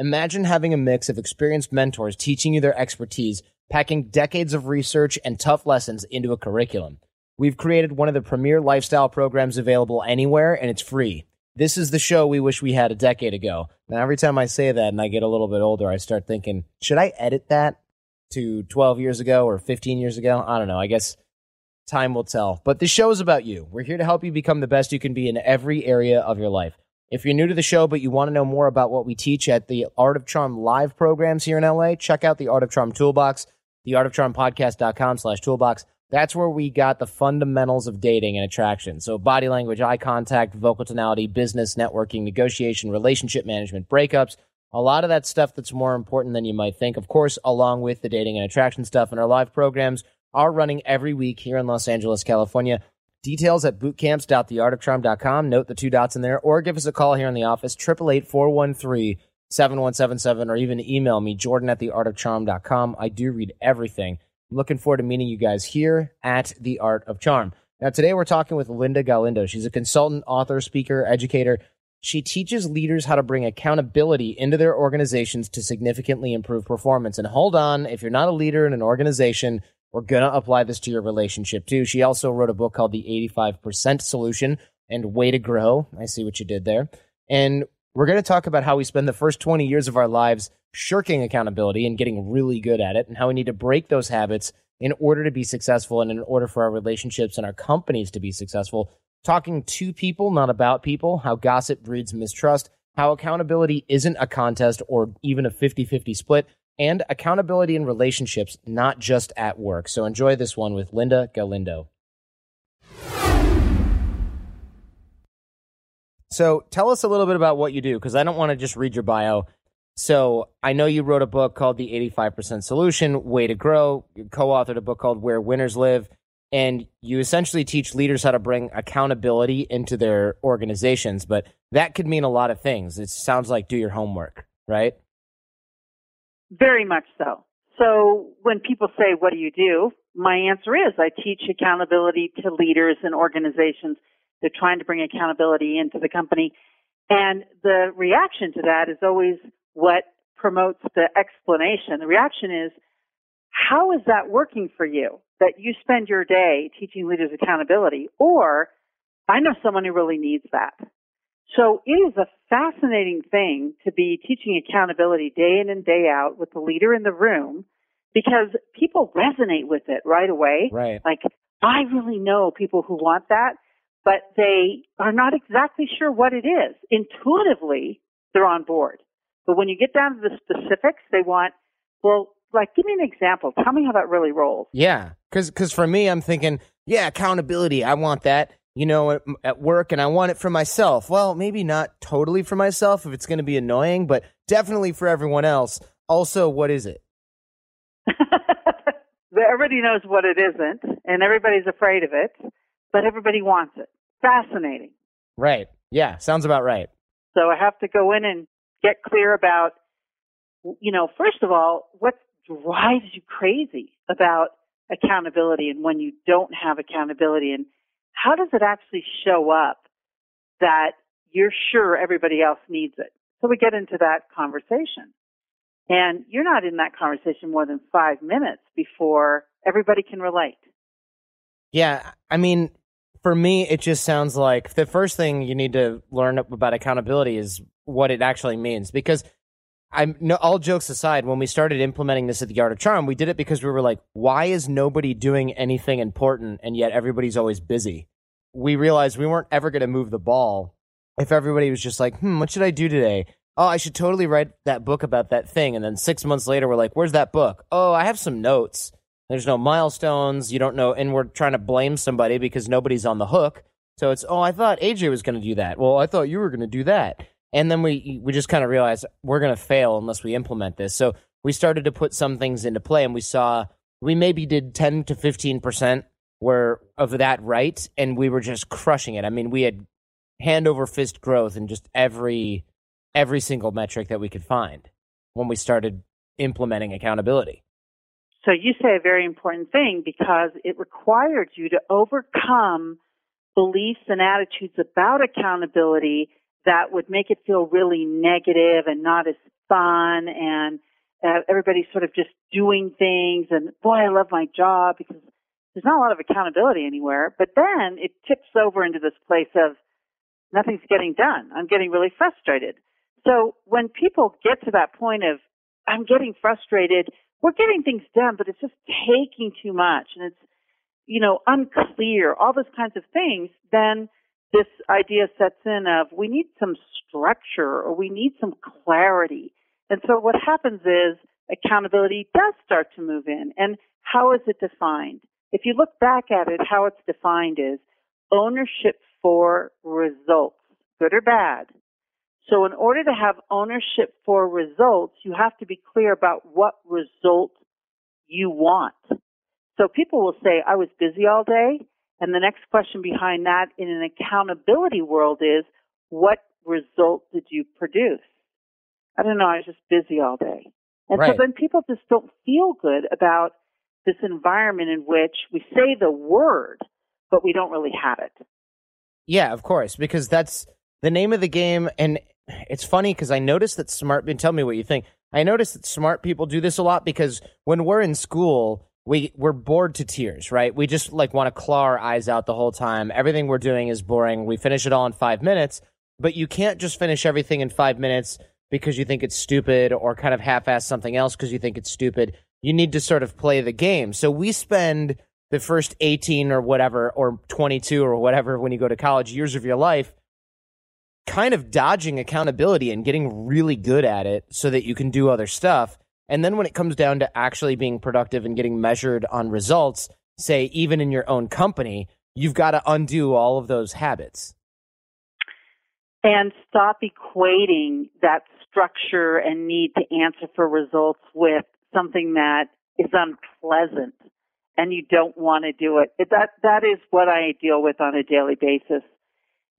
Imagine having a mix of experienced mentors teaching you their expertise, packing decades of research and tough lessons into a curriculum. We've created one of the premier lifestyle programs available anywhere, and it's free. This is the show we wish we had a decade ago. Now, every time I say that and I get a little bit older, I start thinking, should I edit that to 12 years ago or 15 years ago? I don't know. I guess time will tell. But this show is about you. We're here to help you become the best you can be in every area of your life. If you're new to the show, but you want to know more about what we teach at the Art of Charm live programs here in LA, check out the Art of Charm Toolbox, the Art of Charm podcast.com slash toolbox. That's where we got the fundamentals of dating and attraction. So body language, eye contact, vocal tonality, business, networking, negotiation, relationship management, breakups, a lot of that stuff that's more important than you might think. Of course, along with the dating and attraction stuff and our live programs are running every week here in Los Angeles, California. Details at bootcamps.theartofcharm.com. Note the two dots in there, or give us a call here in the office, 888-413-7177, or even email me, jordan at theartofcharm.com. I do read everything. I'm looking forward to meeting you guys here at The Art of Charm. Now, today we're talking with Linda Galindo. She's a consultant, author, speaker, educator. She teaches leaders how to bring accountability into their organizations to significantly improve performance. And hold on, if you're not a leader in an organization, we're going to apply this to your relationship too. She also wrote a book called The 85% Solution and Way to Grow. I see what you did there. And we're going to talk about how we spend the first 20 years of our lives shirking accountability and getting really good at it, and how we need to break those habits in order to be successful and in order for our relationships and our companies to be successful. Talking to people, not about people, how gossip breeds mistrust, how accountability isn't a contest or even a 50 50 split, and accountability in relationships, not just at work. So enjoy this one with Linda Galindo. So tell us a little bit about what you do, because I don't want to just read your bio. So I know you wrote a book called The 85% Solution, Way to Grow. You co-authored a book called Where Winners Live. And you essentially teach leaders how to bring accountability into their organizations. But that could mean a lot of things. It sounds like do your homework, right? Very much so. So when people say, what do you do? My answer is I teach accountability to leaders and organizations. They're trying to bring accountability into the company. And the reaction to that is always what promotes the explanation. The reaction is, how is that working for you? That you spend your day teaching leaders accountability, or I know someone who really needs that. So it is a fascinating thing to be teaching accountability day in and day out with the leader in the room because people resonate with it right away. Right. Like, I really know people who want that, but they are not exactly sure what it is. Intuitively, they're on board. But when you get down to the specifics, they want, well, like, give me an example. Tell me how that really rolls. Yeah. Cause, cause for me, I'm thinking, yeah, accountability. I want that you know, at, at, work and I want it for myself. Well, maybe not totally for myself if it's going to be annoying, but definitely for everyone else. Also, what is it? everybody knows what it isn't, and everybody's afraid of it, but everybody wants it. Fascinating. Right. Yeah, sounds about right. So I have to go in and get clear about, you know, first of all, what drives you crazy about accountability and when you don't have accountability and how does it actually show up that you're sure everybody else needs it? So we get into that conversation. And you're not in that conversation more than five minutes before everybody can relate. Yeah. I mean, for me, it just sounds like the first thing you need to learn about accountability is what it actually means. Because I'm no, all jokes aside, when we started implementing this at the Art of Charm, we did it because we were like, why is nobody doing anything important and yet everybody's always busy? We realized we weren't ever going to move the ball if everybody was just like, hmm, what should I do today? Oh, I should totally write that book about that thing. And then six months later, we're like, where's that book? Oh, I have some notes. There's no milestones. You don't know. And we're trying to blame somebody because nobody's on the hook. So it's, oh, I thought AJ was going to do that. Well, I thought you were going to do that. And then we we just kind of realized we're going to fail unless we implement this. So we started to put some things into play and we saw we maybe did 10 to 15% were of that right and we were just crushing it. I mean, we had hand over fist growth in just every every single metric that we could find when we started implementing accountability. So you say a very important thing because it required you to overcome beliefs and attitudes about accountability that would make it feel really negative and not as fun and uh, everybody's sort of just doing things and boy, I love my job because there's not a lot of accountability anywhere. But then it tips over into this place of nothing's getting done. I'm getting really frustrated. So when people get to that point of I'm getting frustrated, we're getting things done, but it's just taking too much and it's, you know, unclear, all those kinds of things, then this idea sets in of we need some structure or we need some clarity. And so what happens is accountability does start to move in. And how is it defined? If you look back at it, how it's defined is ownership for results, good or bad. So in order to have ownership for results, you have to be clear about what result you want. So people will say, I was busy all day. And the next question behind that in an accountability world is, what result did you produce? I don't know. I was just busy all day. And right. so then people just don't feel good about this environment in which we say the word, but we don't really have it. Yeah, of course, because that's the name of the game. And it's funny because I noticed that smart, and tell me what you think. I noticed that smart people do this a lot because when we're in school, we we're bored to tears, right? We just like want to claw our eyes out the whole time. Everything we're doing is boring. We finish it all in five minutes, but you can't just finish everything in five minutes because you think it's stupid or kind of half-ass something else because you think it's stupid. You need to sort of play the game. So we spend the first 18 or whatever or 22 or whatever when you go to college years of your life kind of dodging accountability and getting really good at it so that you can do other stuff. And then when it comes down to actually being productive and getting measured on results, say, even in your own company, you've got to undo all of those habits. And stop equating that structure and need to answer for results with something that is unpleasant and you don't want to do it. That, that is what I deal with on a daily basis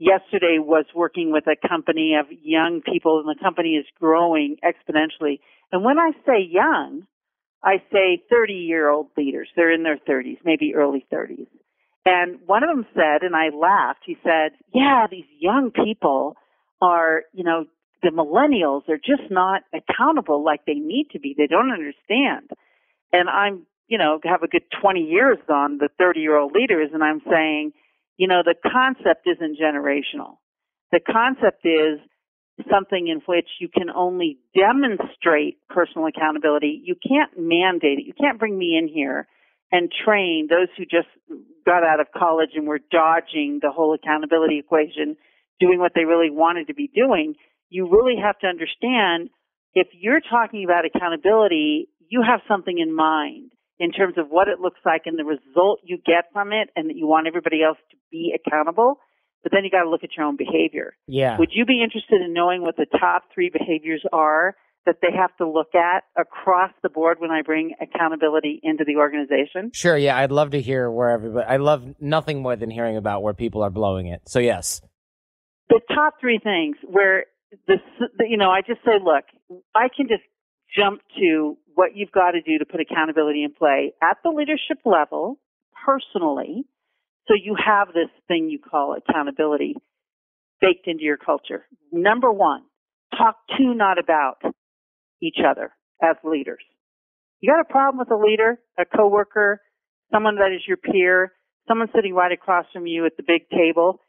yesterday was working with a company of young people and the company is growing exponentially. And when I say young, I say 30 year old leaders. They're in their 30s, maybe early 30s. And one of them said, and I laughed, he said, yeah, these young people are, you know, the millennials are just not accountable like they need to be. They don't understand. And I'm, you know, have a good 20 years on the 30 year old leaders and I'm saying, you know, the concept isn't generational. The concept is something in which you can only demonstrate personal accountability. You can't mandate it. You can't bring me in here and train those who just got out of college and were dodging the whole accountability equation, doing what they really wanted to be doing. You really have to understand if you're talking about accountability, you have something in mind in terms of what it looks like and the result you get from it and that you want everybody else to be accountable. But then you got to look at your own behavior. Yeah. Would you be interested in knowing what the top three behaviors are that they have to look at across the board when I bring accountability into the organization? Sure. Yeah. I'd love to hear where everybody, I love nothing more than hearing about where people are blowing it. So yes. The top three things where this, you know, I just say, look, I can just jump to what you've got to do to put accountability in play at the leadership level, personally. So you have this thing you call accountability baked into your culture. Number one, talk to, not about each other as leaders. You got a problem with a leader, a coworker, someone that is your peer, someone sitting right across from you at the big table,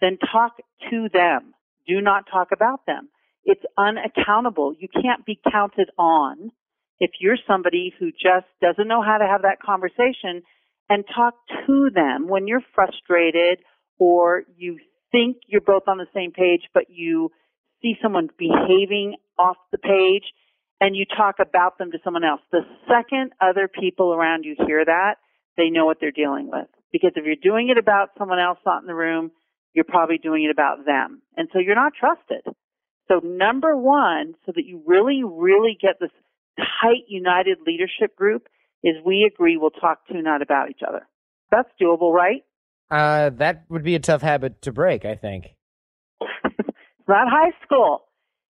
then talk to them. Do not talk about them. It's unaccountable. You can't be counted on if you're somebody who just doesn't know how to have that conversation and talk to them when you're frustrated or you think you're both on the same page, but you see someone behaving off the page and you talk about them to someone else. The second other people around you hear that, they know what they're dealing with. Because if you're doing it about someone else not in the room, you're probably doing it about them. And so you're not trusted. So number one, so that you really, really get this tight, united leadership group is we agree we'll talk to, not about each other. That's doable, right? Uh, that would be a tough habit to break, I think. it's not high school.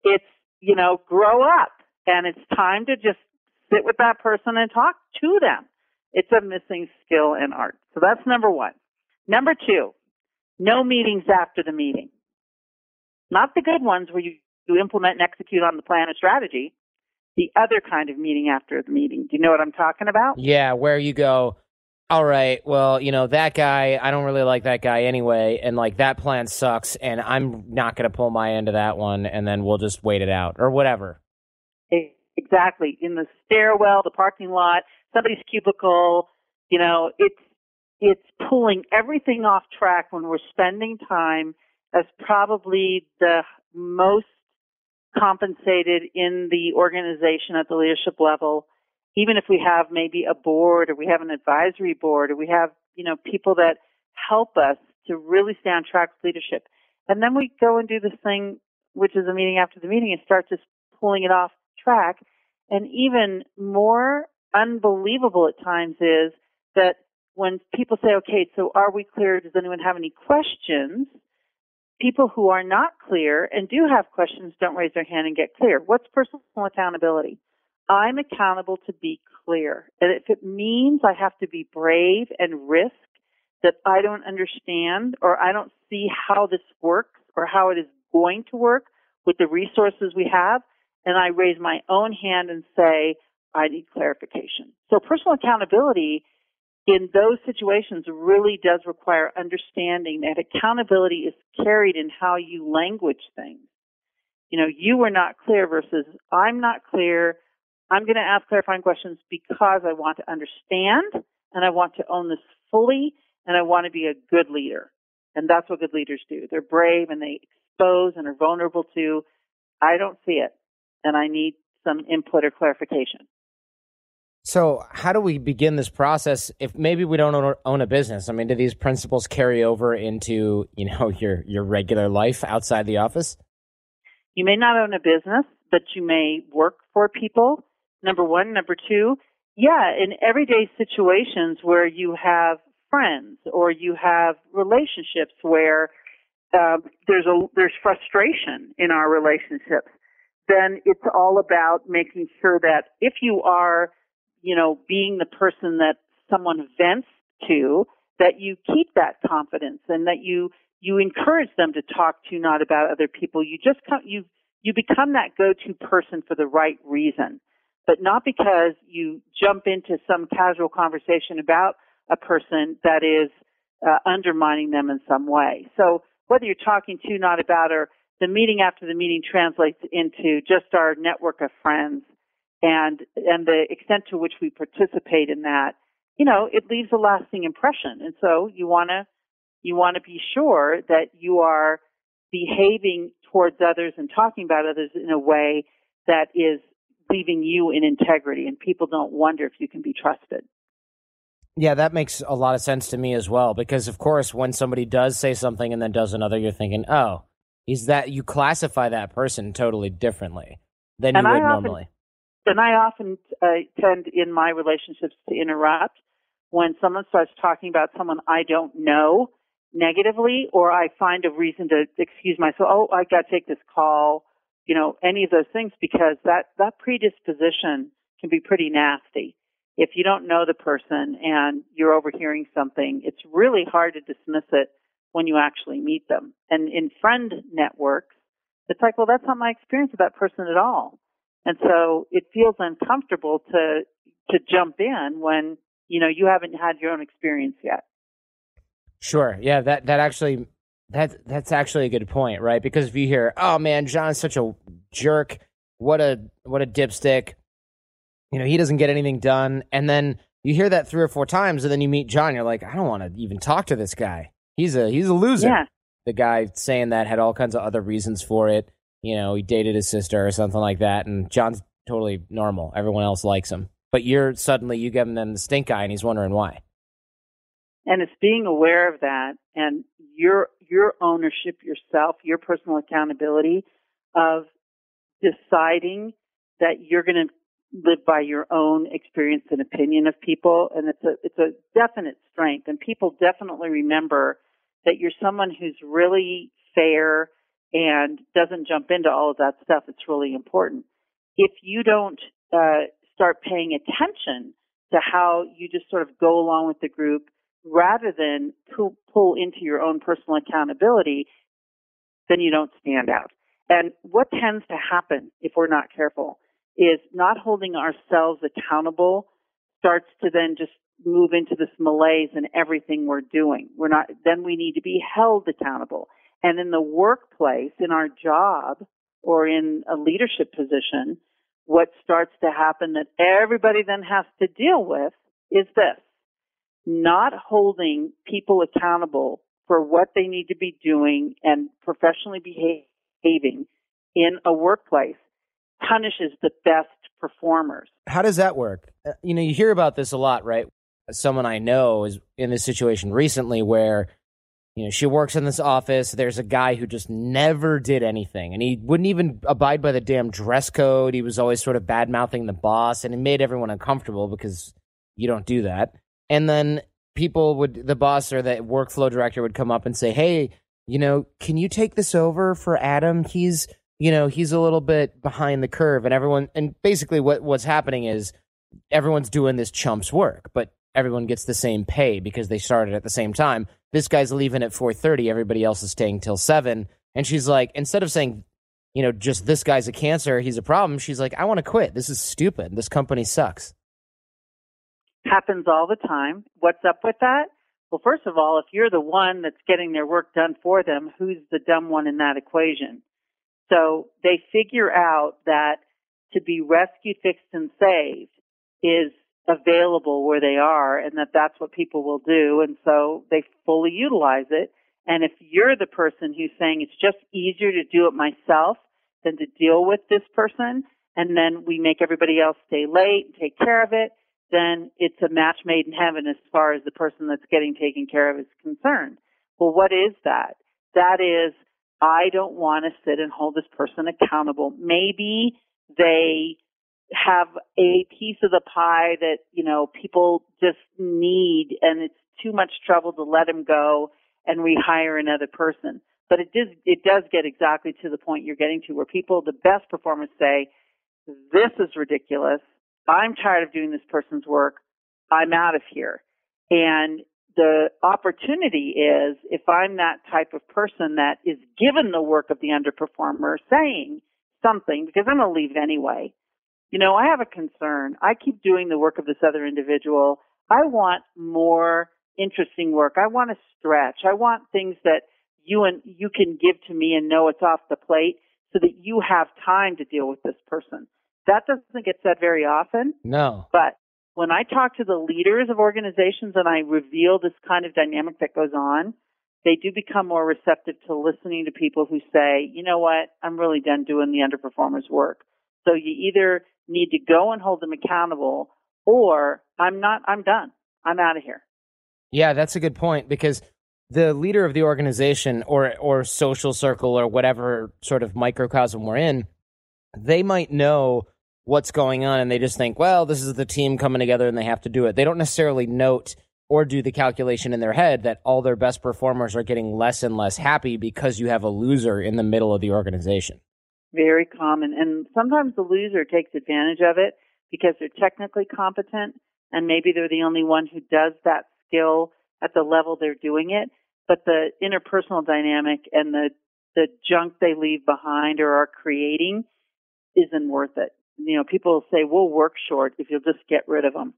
It's, you know, grow up and it's time to just sit with that person and talk to them. It's a missing skill in art. So that's number one. Number two, no meetings after the meeting. Not the good ones where you, you implement and execute on the plan or strategy. The other kind of meeting after the meeting. Do you know what I'm talking about? Yeah, where you go, all right, well, you know, that guy, I don't really like that guy anyway, and like that plan sucks, and I'm not going to pull my end of that one, and then we'll just wait it out or whatever. Exactly. In the stairwell, the parking lot, somebody's cubicle, you know, it's, it's pulling everything off track when we're spending time as probably the most compensated in the organization at the leadership level even if we have maybe a board or we have an advisory board or we have, you know, people that help us to really stay on track with leadership. And then we go and do this thing, which is a meeting after the meeting and start just pulling it off track. And even more unbelievable at times is that when people say, okay, so are we clear? Does anyone have any questions? People who are not clear and do have questions don't raise their hand and get clear. What's personal accountability? I'm accountable to be clear. And if it means I have to be brave and risk that I don't understand or I don't see how this works or how it is going to work with the resources we have, and I raise my own hand and say, I need clarification. So personal accountability in those situations really does require understanding that accountability is carried in how you language things. You know, you were not clear versus I'm not clear I'm going to ask clarifying questions because I want to understand and I want to own this fully and I want to be a good leader. And that's what good leaders do. They're brave and they expose and are vulnerable to, I don't see it and I need some input or clarification. So, how do we begin this process if maybe we don't own a business? I mean, do these principles carry over into, you know, your your regular life outside the office? You may not own a business, but you may work for people number one. Number two, yeah, in everyday situations where you have friends or you have relationships where uh, there's a there's frustration in our relationships, then it's all about making sure that if you are, you know, being the person that someone vents to, that you keep that confidence and that you you encourage them to talk to not about other people. You just come, you you become that go-to person for the right reason but not because you jump into some casual conversation about a person that is uh, undermining them in some way. So whether you're talking to, not about, or the meeting after the meeting translates into just our network of friends and and the extent to which we participate in that, you know, it leaves a lasting impression. And so you want to you want to be sure that you are behaving towards others and talking about others in a way that is leaving you in integrity and people don't wonder if you can be trusted. Yeah, that makes a lot of sense to me as well because of course when somebody does say something and then does another you're thinking, "Oh, is that you classify that person totally differently than and you would often, normally." And I often uh, tend in my relationships to interrupt when someone starts talking about someone I don't know negatively or I find a reason to excuse myself, "Oh, I got to take this call." you know, any of those things because that, that predisposition can be pretty nasty. If you don't know the person and you're overhearing something, it's really hard to dismiss it when you actually meet them. And in friend networks, it's like, well, that's not my experience with that person at all. And so it feels uncomfortable to, to jump in when, you know, you haven't had your own experience yet. Sure. Yeah, that, that actually that that's actually a good point, right? Because if you hear, "Oh man, John's such a jerk. What a what a dipstick." You know, he doesn't get anything done, and then you hear that three or four times, and then you meet John. You're like, I don't want to even talk to this guy. He's a he's a loser. Yeah. The guy saying that had all kinds of other reasons for it. You know, he dated his sister or something like that, and John's totally normal. Everyone else likes him, but you're suddenly you give him the stink eye, and he's wondering why. And it's being aware of that and your your ownership yourself, your personal accountability of deciding that you're going to live by your own experience and opinion of people, and it's a it's a definite strength. And people definitely remember that you're someone who's really fair and doesn't jump into all of that stuff. It's really important. If you don't uh, start paying attention to how you just sort of go along with the group rather than pull, pull into your own personal accountability, then you don't stand out. And what tends to happen if we're not careful is not holding ourselves accountable starts to then just move into this malaise in everything we're doing. We're not, then we need to be held accountable. And in the workplace, in our job, or in a leadership position, what starts to happen that everybody then has to deal with is this. Not holding people accountable for what they need to be doing and professionally behaving in a workplace punishes the best performers. How does that work? Uh, you know, you hear about this a lot, right? Someone I know is in this situation recently where you know, she works in this office. There's a guy who just never did anything, and he wouldn't even abide by the damn dress code. He was always sort of bad mouthing the boss, and it made everyone uncomfortable because you don't do that. And then people would, the boss or the workflow director would come up and say, Hey, you know, can you take this over for Adam? He's, you know, he's a little bit behind the curve. And everyone, and basically what, what's happening is everyone's doing this chump's work, but everyone gets the same pay because they started at the same time. This guy's leaving at 4:30, everybody else is staying till 7. And she's like instead of saying, you know, just this guy's a cancer, he's a problem, she's like I want to quit. This is stupid. This company sucks. Happens all the time. What's up with that? Well, first of all, if you're the one that's getting their work done for them, who's the dumb one in that equation? So they figure out that to be rescued, fixed, and saved is available where they are and that that's what people will do. And so they fully utilize it. And if you're the person who's saying it's just easier to do it myself than to deal with this person, and then we make everybody else stay late and take care of it, then it's a match made in heaven as far as the person that's getting taken care of is concerned. Well, what is that? That is, I don't want to sit and hold this person accountable. Maybe they have a piece of the pie that, you know, people just need and it's too much trouble to let them go and rehire another person. But it does, it does get exactly to the point you're getting to where people, the best performers say, this is ridiculous. I'm tired of doing this person's work. I'm out of here. And the opportunity is if I'm that type of person that is given the work of the underperformer saying something, because I'm going to leave anyway, you know, I have a concern. I keep doing the work of this other individual. I want more interesting work. I want to stretch. I want things that you and you can give to me and know it's off the plate so that you have time to deal with this person. That doesn't get said very often. No. But when I talk to the leaders of organizations and I reveal this kind of dynamic that goes on, they do become more receptive to listening to people who say, you know what, I'm really done doing the underperformers work. So you either need to go and hold them accountable or I'm not, I'm done. I'm out of here. Yeah, that's a good point because the leader of the organization or or social circle or whatever sort of microcosm we're in, they might know what's going on and they just think, well, this is the team coming together and they have to do it. They don't necessarily note or do the calculation in their head that all their best performers are getting less and less happy because you have a loser in the middle of the organization. Very common. And sometimes the loser takes advantage of it because they're technically competent and maybe they're the only one who does that skill at the level they're doing it. But the interpersonal dynamic and the, the junk they leave behind or are creating isn't worth it. You know, people say, we'll work short if you'll just get rid of them.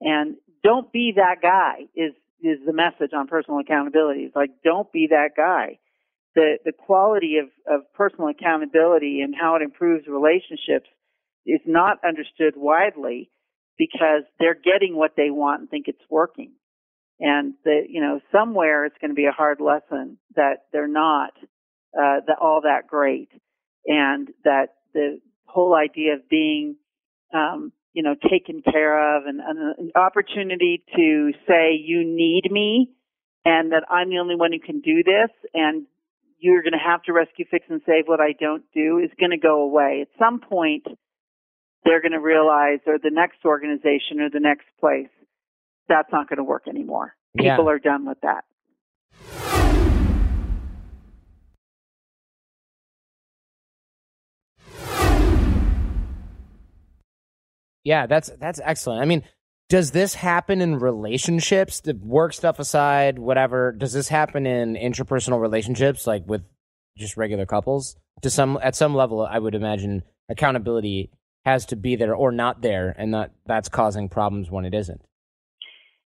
And don't be that guy is, is the message on personal accountability. It's like, don't be that guy the, the quality of, of personal accountability and how it improves relationships is not understood widely because they're getting what they want and think it's working. And the, you know, somewhere it's going to be a hard lesson that they're not, uh, that all that great and that the whole idea of being, um, you know, taken care of and, and an opportunity to say, you need me and that I'm the only one who can do this and you're going to have to rescue, fix, and save what I don't do is going to go away. At some point, they're going to realize, or the next organization or the next place, that's not going to work anymore. People are done with that. Yeah, that's that's excellent. I mean, does this happen in relationships? The work stuff aside, whatever. Does this happen in interpersonal relationships, like with just regular couples? To some at some level, I would imagine accountability has to be there or not there, and that that's causing problems when it isn't.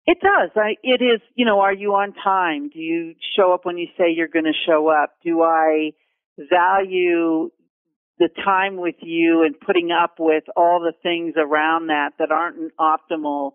It does. I, it is, you know, are you on time? Do you show up when you say you're going to show up? Do I value the time with you and putting up with all the things around that that aren't optimal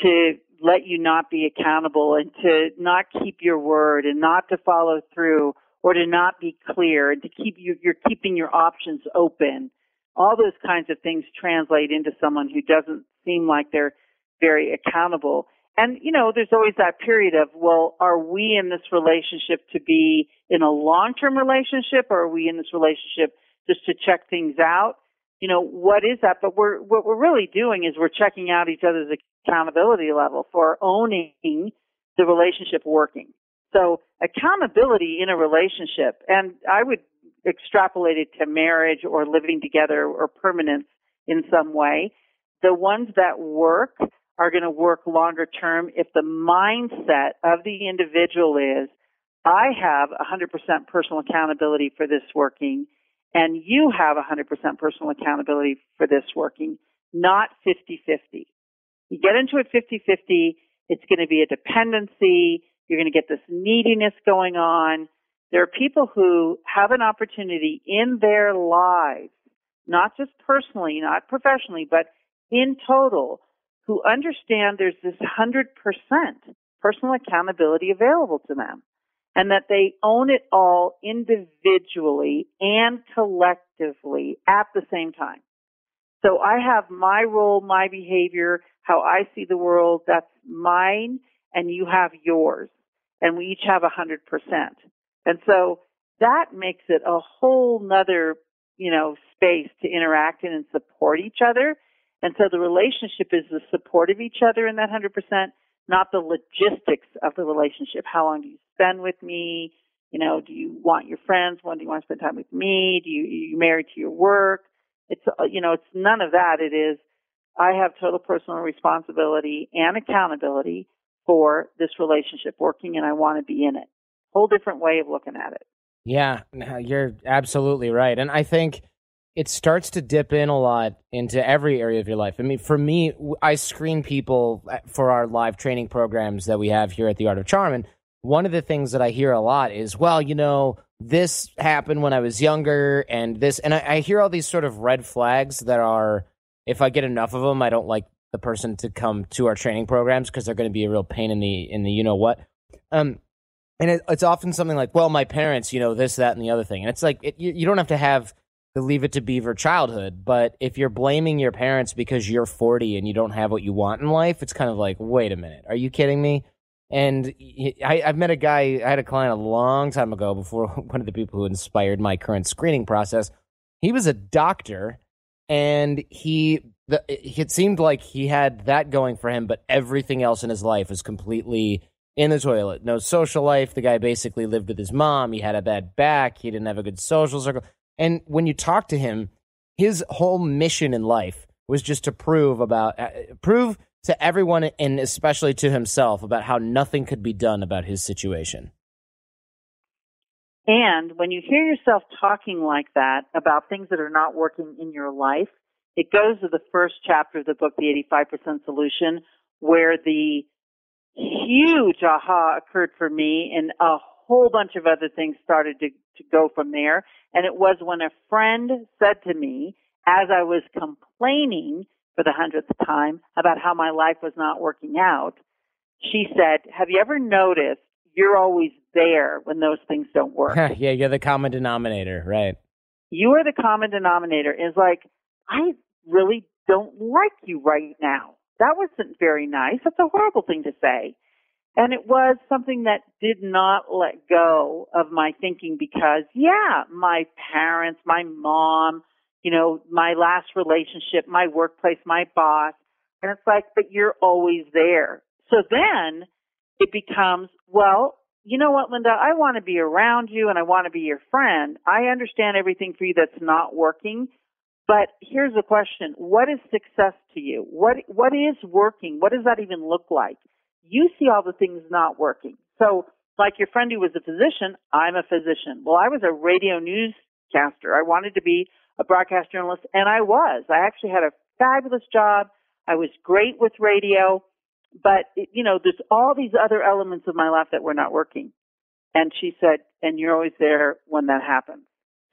to let you not be accountable and to not keep your word and not to follow through or to not be clear and to keep you, you're keeping your options open. All those kinds of things translate into someone who doesn't seem like they're very accountable. And, you know, there's always that period of, well, are we in this relationship to be in a long-term relationship or are we in this relationship just to check things out? You know, what is that? But we're, what we're really doing is we're checking out each other's accountability level for owning the relationship working. So accountability in a relationship, and I would extrapolate it to marriage or living together or permanence in some way. The ones that work are going to work longer term if the mindset of the individual is, I have 100% personal accountability for this working and you have 100% personal accountability for this working, not 50-50. You get into it 50-50, it's going to be a dependency. You're going to get this neediness going on. There are people who have an opportunity in their lives, not just personally, not professionally, but in total, who understand there's this 100% personal accountability available to them and that they own it all individually and collectively at the same time. So I have my role, my behavior, how I see the world, that's mine, and you have yours. And we each have a hundred percent. And so that makes it a whole nother, you know, space to interact in and support each other. And so the relationship is the support of each other in that hundred percent, not the logistics of the relationship. How long do you spend with me? You know, do you want your friends? When do you want to spend time with me? Do you, are you married to your work? It's, uh, you know, it's none of that. It is, I have total personal responsibility and accountability for this relationship working and I want to be in it. Whole different way of looking at it. Yeah, you're absolutely right. And I think it starts to dip in a lot into every area of your life. I mean, for me, I screen people uh, for our live training programs that we have here at the Art of Charm. And one of the things that I hear a lot is, well, you know, this happened when I was younger and this, and I, I hear all these sort of red flags that are, if I get enough of them, I don't like the person to come to our training programs because they're going to be a real pain in the, in the, you know what. Um, and it, it's often something like, well, my parents, you know, this, that, and the other thing. And it's like, it, you, you don't have to have the leave it to beaver childhood, but if you're blaming your parents because you're 40 and you don't have what you want in life, it's kind of like, wait a minute, are you kidding me? And I, I've met a guy, I had a client a long time ago before one of the people who inspired my current screening process. He was a doctor and he, the, it seemed like he had that going for him, but everything else in his life was completely in the toilet. No social life. The guy basically lived with his mom. He had a bad back. He didn't have a good social circle. And when you talk to him, his whole mission in life was just to prove about uh, prove to everyone and especially to himself about how nothing could be done about his situation. And when you hear yourself talking like that about things that are not working in your life, it goes to the first chapter of the book, The 85% Solution, where the huge aha occurred for me and a whole bunch of other things started to, to go from there. And it was when a friend said to me, as I was complaining for the hundredth time about how my life was not working out, she said, have you ever noticed you're always there when those things don't work? yeah, you're the common denominator, right? you are the common denominator is like, I really don't like you right now. That wasn't very nice. That's a horrible thing to say. And it was something that did not let go of my thinking because, yeah, my parents, my mom, you know, my last relationship, my workplace, my boss. And it's like, but you're always there. So then it becomes, well, you know what, Linda, I want to be around you and I want to be your friend. I understand everything for you that's not working. But here's the question. What is success to you? What, what is working? What does that even look like? You see all the things not working. So like your friend who was a physician, I'm a physician. Well, I was a radio newscaster. I wanted to be a broadcast journalist and I was. I actually had a fabulous job. I was great with radio but you know, there's all these other elements of my life that were not working. And she said, and you're always there when that happens.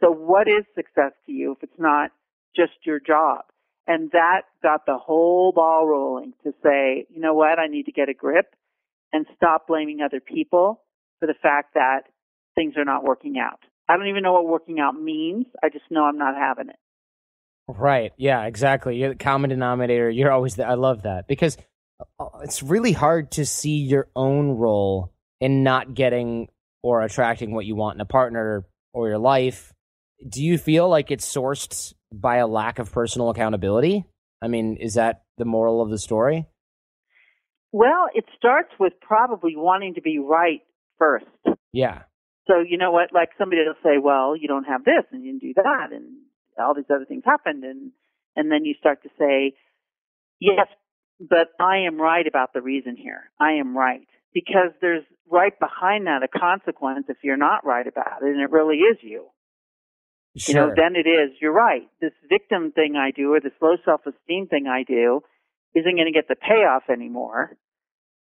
So what is success to you if it's not just your job? And that got the whole ball rolling to say, you know what, I need to get a grip and stop blaming other people for the fact that things are not working out. I don't even know what working out means. I just know I'm not having it. Right. Yeah, exactly. You're the common denominator. You're always there. I love that because uh, it's really hard to see your own role in not getting or attracting what you want in a partner or your life. Do you feel like it's sourced by a lack of personal accountability? I mean, is that the moral of the story? Well, it starts with probably wanting to be right first. Yeah. So, you know what? Like somebody will say, well, you don't have this and you didn't do that and all these other things happened. And, and then you start to say, yes, but I am right about the reason here. I am right. Because there's right behind that a consequence if you're not right about it, and it really is you. Sure. You know, then it is, you're right. This victim thing I do or this low self esteem thing I do isn't going to get the payoff anymore.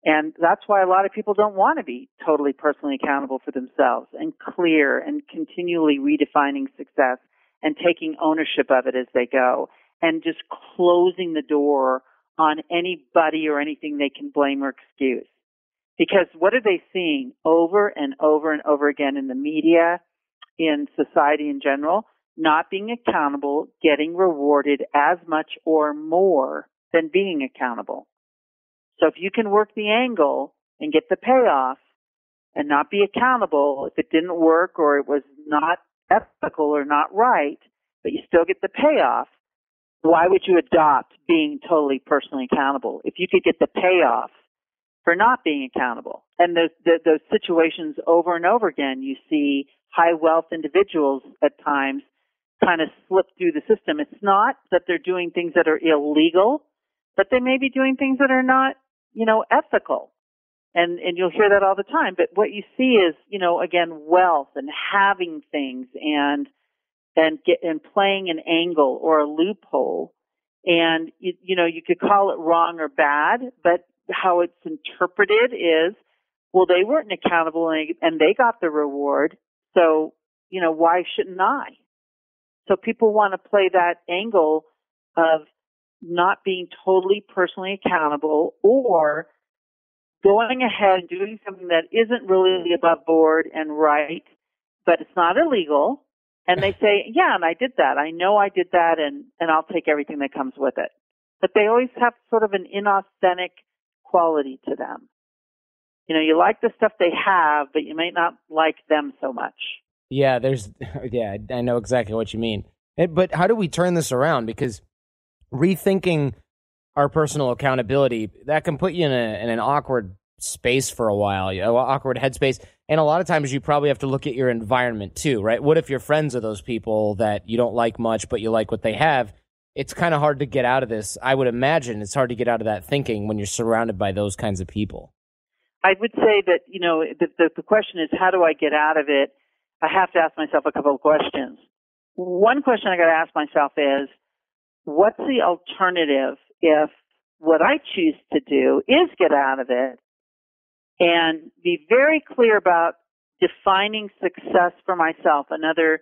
And that's why a lot of people don't want to be totally personally accountable for themselves and clear and continually redefining success and taking ownership of it as they go and just closing the door on anybody or anything they can blame or excuse. Because what are they seeing over and over and over again in the media, in society in general? Not being accountable, getting rewarded as much or more than being accountable. So if you can work the angle and get the payoff and not be accountable if it didn't work or it was not ethical or not right, but you still get the payoff, why would you adopt being totally personally accountable if you could get the payoff for not being accountable? And those, the, those situations over and over again, you see high wealth individuals at times kind of slip through the system. It's not that they're doing things that are illegal, but they may be doing things that are not, you know, ethical. And, and you'll hear that all the time. But what you see is, you know, again, wealth and having things and and get and playing an angle or a loophole and you, you know you could call it wrong or bad but how it's interpreted is well they weren't accountable and, and they got the reward so you know why shouldn't i so people want to play that angle of not being totally personally accountable or going ahead and doing something that isn't really above board and right but it's not illegal and they say, yeah, and I did that. I know I did that and, and I'll take everything that comes with it. But they always have sort of an inauthentic quality to them. You know, you like the stuff they have, but you may not like them so much. Yeah, there's, yeah, I know exactly what you mean. But how do we turn this around? Because rethinking our personal accountability, that can put you in, a, in an awkward space for a while, you know, awkward headspace. And a lot of times you probably have to look at your environment too, right? What if your friends are those people that you don't like much, but you like what they have? It's kind of hard to get out of this. I would imagine it's hard to get out of that thinking when you're surrounded by those kinds of people. I would say that, you know, the, the, the question is, how do I get out of it? I have to ask myself a couple of questions. One question I got to ask myself is, what's the alternative if what I choose to do is get out of it and be very clear about defining success for myself. Another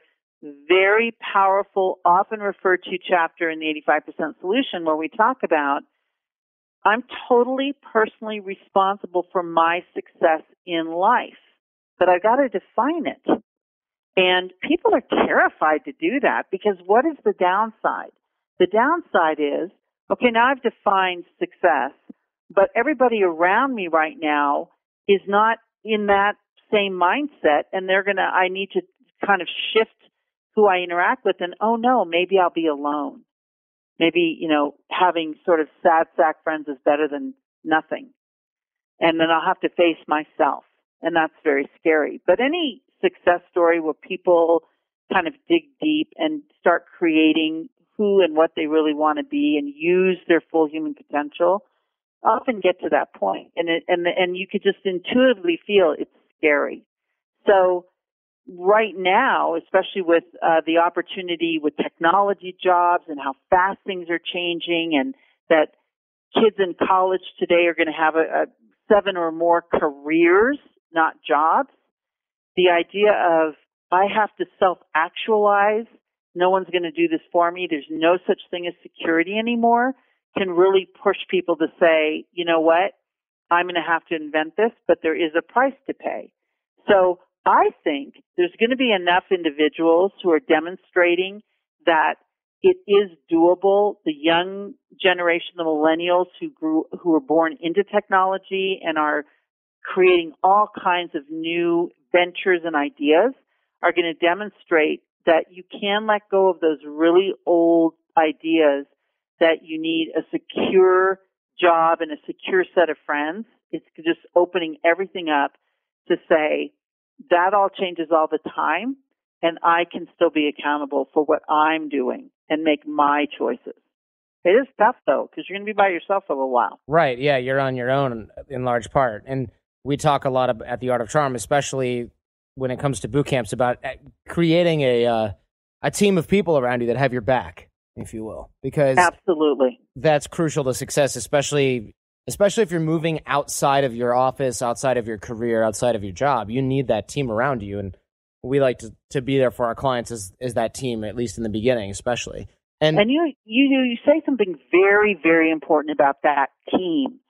very powerful, often referred to chapter in the 85% solution where we talk about I'm totally personally responsible for my success in life, but I've got to define it. And people are terrified to do that because what is the downside? The downside is, okay, now I've defined success, but everybody around me right now is not in that same mindset and they're going to, I need to kind of shift who I interact with and oh no, maybe I'll be alone. Maybe, you know, having sort of sad sack friends is better than nothing. And then I'll have to face myself. And that's very scary. But any success story where people kind of dig deep and start creating who and what they really want to be and use their full human potential often get to that point and it, and and you could just intuitively feel it's scary so right now especially with uh, the opportunity with technology jobs and how fast things are changing and that kids in college today are going to have a, a seven or more careers not jobs the idea of I have to self actualize. No one's going to do this for me. There's no such thing as security anymore can really push people to say, you know what? I'm going to have to invent this, but there is a price to pay. So I think there's going to be enough individuals who are demonstrating that it is doable. The young generation, the millennials who grew, who were born into technology and are creating all kinds of new ventures and ideas are going to demonstrate that you can let go of those really old ideas that you need a secure job and a secure set of friends. It's just opening everything up to say that all changes all the time and I can still be accountable for what I'm doing and make my choices. It is tough though, because you're going to be by yourself for a while. Right. Yeah. You're on your own in large part. And we talk a lot at the Art of Charm, especially when it comes to boot camps, about uh, creating a uh, a team of people around you that have your back, if you will, because absolutely that's crucial to success, especially especially if you're moving outside of your office, outside of your career, outside of your job. You need that team around you, and we like to, to be there for our clients as, as that team, at least in the beginning, especially. And, and you, you you say something very very important about that team.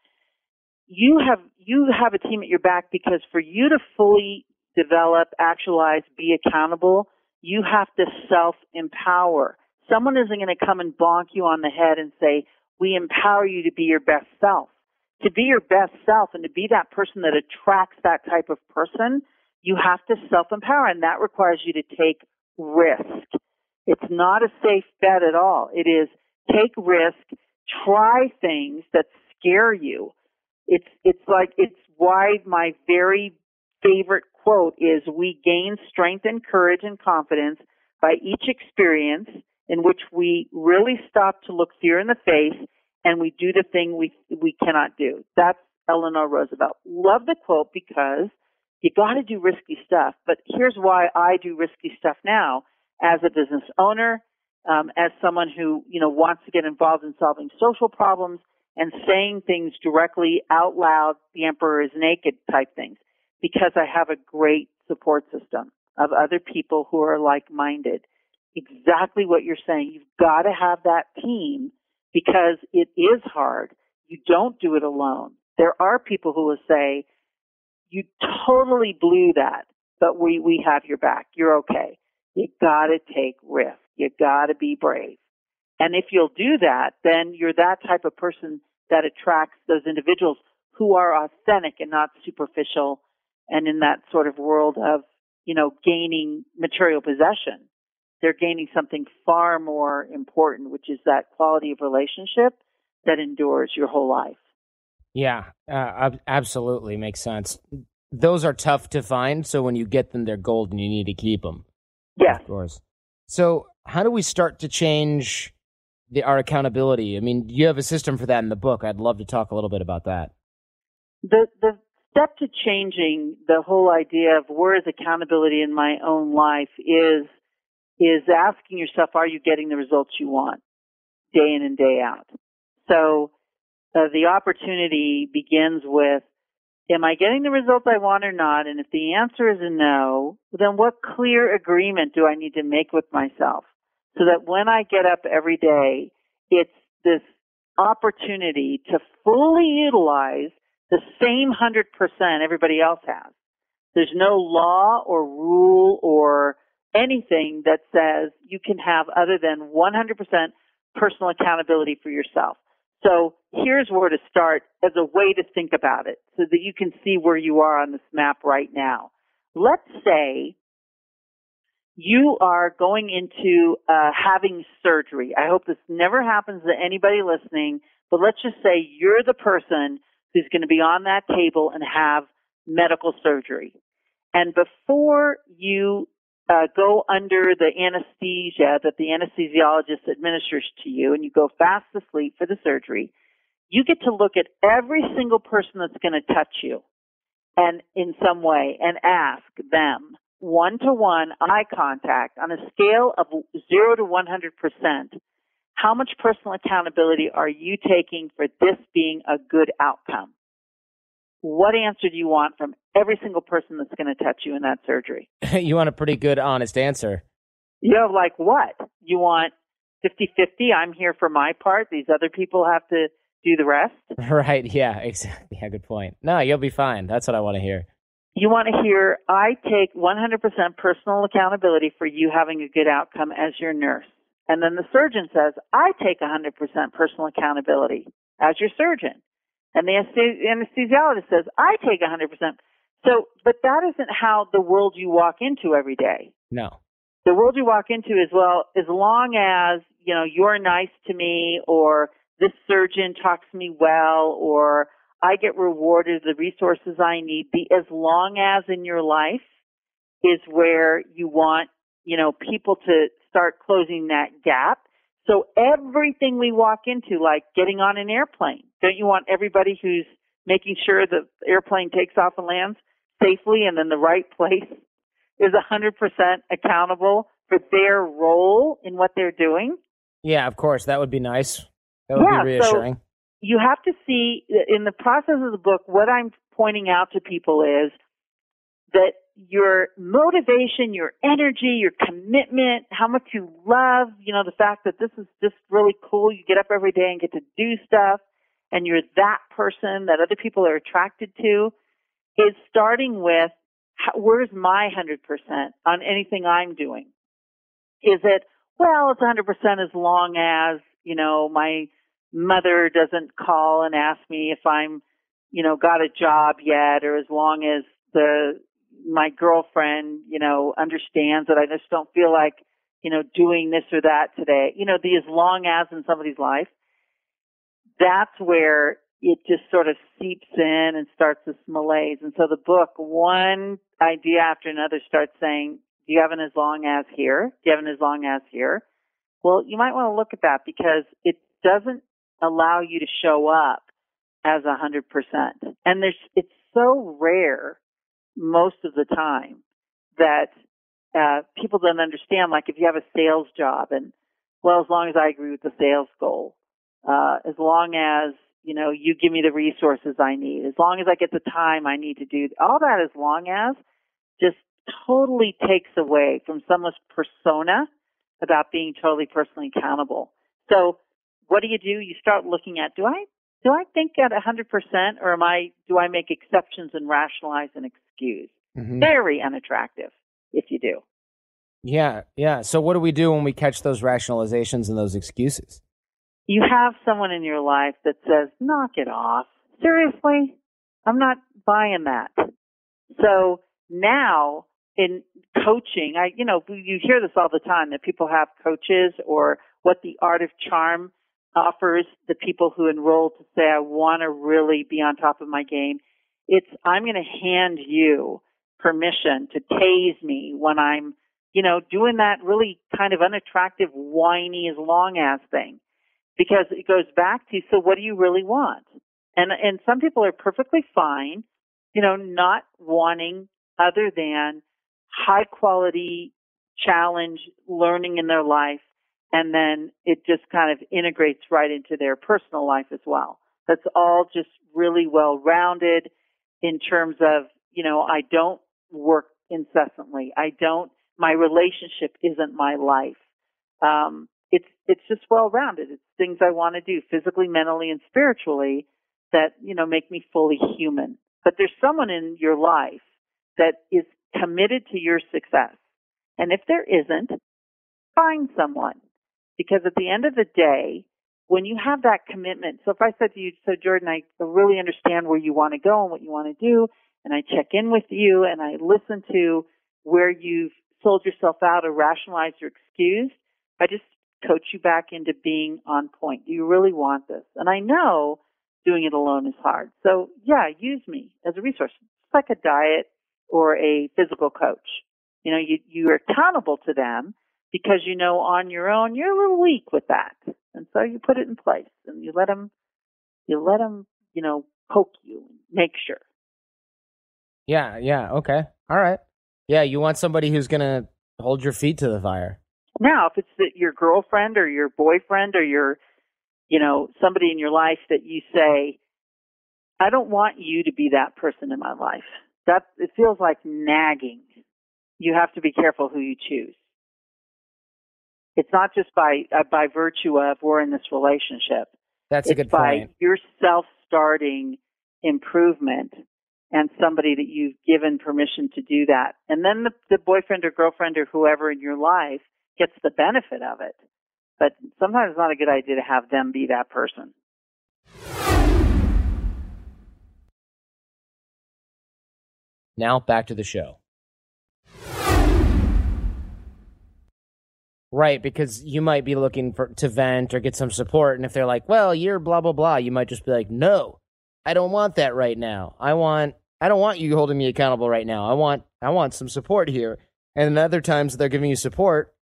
You have you have a team at your back because for you to fully develop, actualize, be accountable, you have to self empower. Someone isn't going to come and bonk you on the head and say, we empower you to be your best self. To be your best self and to be that person that attracts that type of person, you have to self empower and that requires you to take risk. It's not a safe bet at all. It is take risk, try things that scare you. It's, it's like, it's why my very favorite quote is, we gain strength and courage and confidence by each experience in which we really stop to look fear in the face and we do the thing we, we cannot do. That's Eleanor Roosevelt. Love the quote because you gotta do risky stuff, but here's why I do risky stuff now as a business owner, um, as someone who, you know, wants to get involved in solving social problems and saying things directly out loud, the emperor is naked type things because I have a great support system of other people who are like-minded. Exactly what you're saying. You've got to have that team because it is hard. You don't do it alone. There are people who will say, you totally blew that, but we, we have your back. You're okay. You gotta take risks. You gotta be brave. And if you'll do that, then you're that type of person that attracts those individuals who are authentic and not superficial and in that sort of world of, you know, gaining material possession. They're gaining something far more important, which is that quality of relationship that endures your whole life. Yeah, uh, absolutely makes sense. Those are tough to find, so when you get them, they're gold, and you need to keep them. Yeah, of course. So, how do we start to change the, our accountability? I mean, you have a system for that in the book. I'd love to talk a little bit about that. The the step to changing the whole idea of where is accountability in my own life is is asking yourself, are you getting the results you want day in and day out? So uh, the opportunity begins with, am I getting the results I want or not? And if the answer is a no, then what clear agreement do I need to make with myself so that when I get up every day, it's this opportunity to fully utilize the same 100% everybody else has. There's no law or rule or anything that says you can have other than 100% personal accountability for yourself. So here's where to start as a way to think about it so that you can see where you are on this map right now. Let's say you are going into uh, having surgery. I hope this never happens to anybody listening, but let's just say you're the person who's going to be on that table and have medical surgery. And before you uh, go under the anesthesia that the anesthesiologist administers to you and you go fast asleep for the surgery, you get to look at every single person that's going to touch you and in some way and ask them one to one eye contact on a scale of zero to 100%, how much personal accountability are you taking for this being a good outcome? What answer do you want from every single person that's going to touch you in that surgery? you want a pretty good, honest answer. You have like what? You want 50 50? I'm here for my part. These other people have to do the rest? Right. Yeah, exactly. Yeah, good point. No, you'll be fine. That's what I want to hear. You want to hear, I take 100% personal accountability for you having a good outcome as your nurse. And then the surgeon says, I take 100% personal accountability as your surgeon. And the anesthesiologist says, I take 100%. So, but that isn't how the world you walk into every day. No. The world you walk into is, well, as long as, you know, you're nice to me or this surgeon talks me well or I get rewarded the resources I need. The as long as in your life is where you want, you know, people to start closing that gap. So everything we walk into, like getting on an airplane, don't you want everybody who's making sure the airplane takes off and lands safely and in the right place is 100% accountable for their role in what they're doing? Yeah, of course. That would be nice. That would yeah, be reassuring. So you have to see in the process of the book, what I'm pointing out to people is that your motivation, your energy, your commitment, how much you love, you know, the fact that this is just really cool. You get up every day and get to do stuff and you're that person that other people are attracted to is starting with where's my 100% on anything I'm doing? Is it, well, it's 100% as long as, you know, my mother doesn't call and ask me if I'm, you know, got a job yet or as long as the, my girlfriend, you know, understands that I just don't feel like, you know, doing this or that today. You know, the as long as in somebody's life, that's where it just sort of seeps in and starts this malaise. And so the book, one idea after another starts saying, do you have an as long as here? Do you have an as long as here? Well, you might want to look at that because it doesn't allow you to show up as a hundred percent. And there's, it's so rare most of the time that, uh, people don't understand, like if you have a sales job and, well, as long as I agree with the sales goal, uh, as long as, you know, you give me the resources I need, as long as I get the time I need to do, all that as long as just totally takes away from someone's persona about being totally personally accountable. So what do you do? You start looking at, do I, do I think at 100% or am I, do I make exceptions and rationalize and excuse? Mm-hmm. Very unattractive if you do. Yeah, yeah. So what do we do when we catch those rationalizations and those excuses? You have someone in your life that says, knock it off. Seriously? I'm not buying that. So now in coaching, I, you know, you hear this all the time that people have coaches or what the art of charm offers the people who enroll to say, I want to really be on top of my game. It's, I'm going to hand you permission to tase me when I'm, you know, doing that really kind of unattractive, whiny as long as thing. Because it goes back to, so what do you really want? And, and some people are perfectly fine, you know, not wanting other than high quality challenge learning in their life and then it just kind of integrates right into their personal life as well. That's all just really well rounded in terms of, you know, I don't work incessantly. I don't, my relationship isn't my life. Um, it's, it's just well rounded. It's things I want to do physically, mentally, and spiritually that, you know, make me fully human. But there's someone in your life that is committed to your success. And if there isn't, find someone because at the end of the day, when you have that commitment, so if I said to you, so Jordan, I really understand where you want to go and what you want to do, and I check in with you and I listen to where you've sold yourself out or rationalized or excused. I just coach you back into being on point. Do you really want this? And I know doing it alone is hard. So yeah, use me as a resource. It's like a diet or a physical coach. You know, you, you're accountable to them because you know on your own you're a little weak with that. And so you put it in place and you let them, you let them, you know, poke you and make sure. Yeah, yeah, okay. All right. Yeah, you want somebody who's going to hold your feet to the fire. Now, if it's the, your girlfriend or your boyfriend or your, you know, somebody in your life that you say, I don't want you to be that person in my life. That it feels like nagging. You have to be careful who you choose. It's not just by uh, by virtue of we're in this relationship. That's it's a good point. by your self-starting improvement and somebody that you've given permission to do that. And then the, the boyfriend or girlfriend or whoever in your life gets the benefit of it. But sometimes it's not a good idea to have them be that person. Now back to the show. Right, because you might be looking for to vent or get some support, and if they're like, "Well, you're blah blah blah," you might just be like, "No, I don't want that right now. I want I don't want you holding me accountable right now. I want I want some support here." And other times they're giving you support,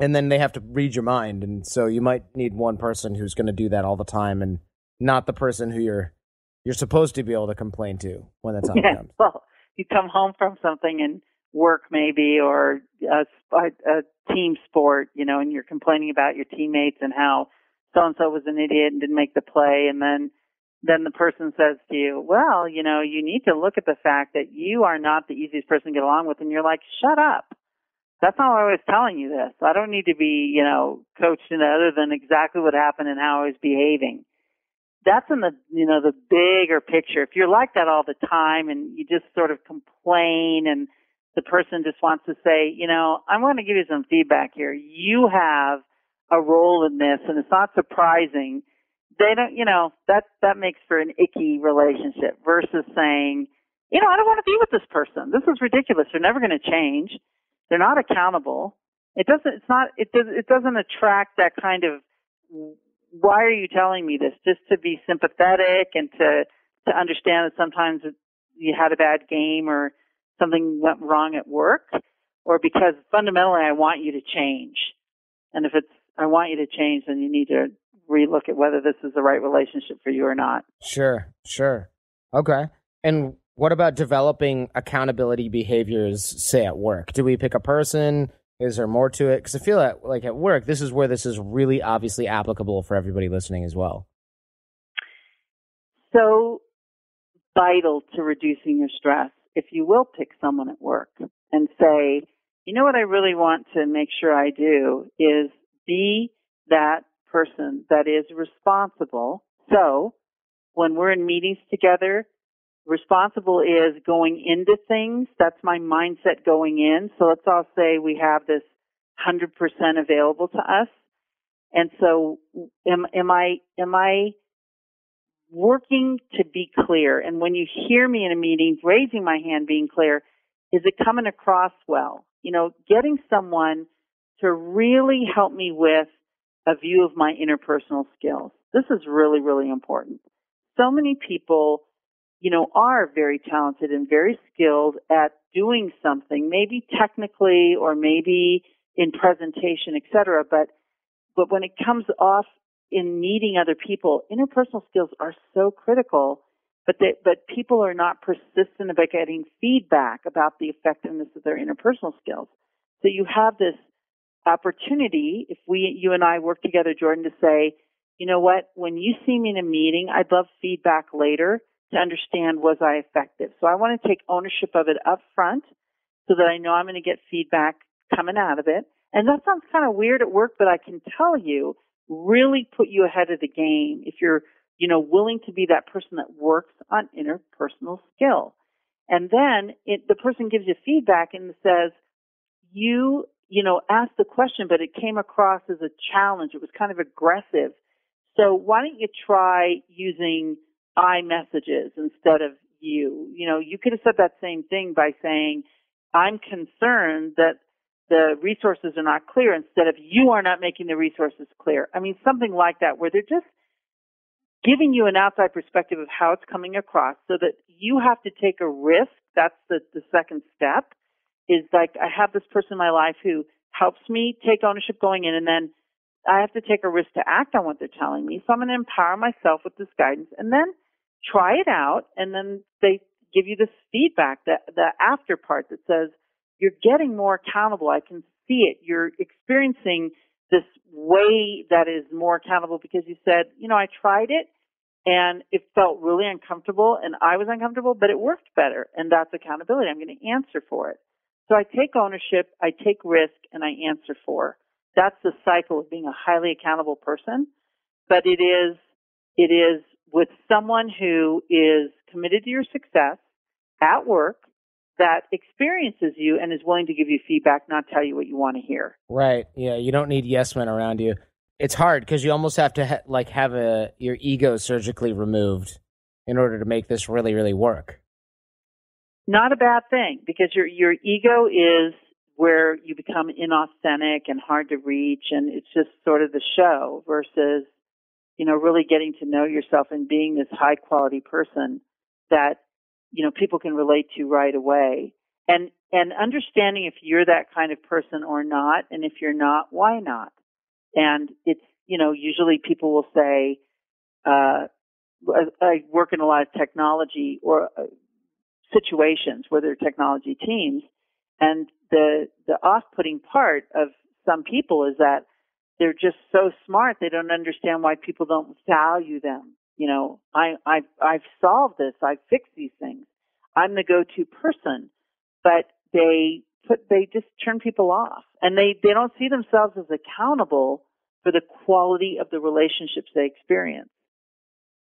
and then they have to read your mind, and so you might need one person who's going to do that all the time, and not the person who you're you're supposed to be able to complain to when the time Yeah, comes. well, you come home from something and work maybe or a, a team sport, you know, and you're complaining about your teammates and how so and so was an idiot and didn't make the play, and then then the person says to you, "Well, you know, you need to look at the fact that you are not the easiest person to get along with," and you're like, "Shut up." That's not why I was telling you this. I don't need to be, you know, coached in other than exactly what happened and how I was behaving that's in the you know the bigger picture. If you're like that all the time and you just sort of complain and the person just wants to say, you know, I'm going to give you some feedback here. You have a role in this, and it's not surprising. They don't, you know, that that makes for an icky relationship versus saying, you know, I don't want to be with this person. This is ridiculous. They're never going to change. They're not accountable. It doesn't. It's not. It does. It doesn't attract that kind of why are you telling me this? Just to be sympathetic and to to understand that sometimes you had a bad game or something went wrong at work, or because fundamentally I want you to change. And if it's I want you to change, then you need to relook at whether this is the right relationship for you or not. Sure, sure. Okay. And what about developing accountability behaviors, say at work? Do we pick a person? Is there more to it? Because I feel that, like at work, this is where this is really obviously applicable for everybody listening as well. So vital to reducing your stress. If you will pick someone at work and say, you know what I really want to make sure I do is be that person that is responsible. So when we're in meetings together, responsible is going into things. That's my mindset going in. So let's all say we have this 100% available to us. And so am, am I, am I working to be clear? And when you hear me in a meeting, raising my hand, being clear, is it coming across well? You know, getting someone to really help me with a view of my interpersonal skills. This is really, really important. So many people you know, are very talented and very skilled at doing something, maybe technically or maybe in presentation, et cetera. But, but when it comes off in meeting other people, interpersonal skills are so critical, but they, but people are not persistent about getting feedback about the effectiveness of their interpersonal skills. So you have this opportunity, if we, you and I work together, Jordan, to say, you know what, when you see me in a meeting, I'd love feedback later to understand was I effective. So I want to take ownership of it up front so that I know I'm going to get feedback coming out of it. And that sounds kind of weird at work, but I can tell you really put you ahead of the game if you're, you know, willing to be that person that works on interpersonal skill. And then it, the person gives you feedback and says, you, you know, asked the question, but it came across as a challenge. It was kind of aggressive. So why don't you try using I messages instead of you. You know, you could have said that same thing by saying, I'm concerned that the resources are not clear instead of you are not making the resources clear. I mean, something like that where they're just giving you an outside perspective of how it's coming across so that you have to take a risk. That's the, the second step is like, I have this person in my life who helps me take ownership going in and then I have to take a risk to act on what they're telling me. So I'm going to empower myself with this guidance and then try it out. And then they give you this feedback, the, the after part that says, you're getting more accountable. I can see it. You're experiencing this way that is more accountable because you said, you know, I tried it and it felt really uncomfortable and I was uncomfortable, but it worked better. And that's accountability. I'm going to answer for it. So I take ownership, I take risk, and I answer for. That's the cycle of being a highly accountable person. But it is, it is with someone who is committed to your success at work that experiences you and is willing to give you feedback, not tell you what you want to hear. Right. Yeah. You don't need yes men around you. It's hard because you almost have to ha- like have a your ego surgically removed in order to make this really, really work. Not a bad thing because your your ego is where you become inauthentic and hard to reach, and it's just sort of the show versus you know really getting to know yourself and being this high quality person that you know, people can relate to right away. And, and understanding if you're that kind of person or not, and if you're not, why not? And it's, you know, usually people will say, uh, I work in a lot of technology or uh, situations where there are technology teams, and the the off-putting part of some people is that they're just so smart they don't understand why people don't value them you know, I, I, I've solved this. I've fixed these things. I'm the go-to person, but they put, they just turn people off and they, they don't see themselves as accountable for the quality of the relationships they experience.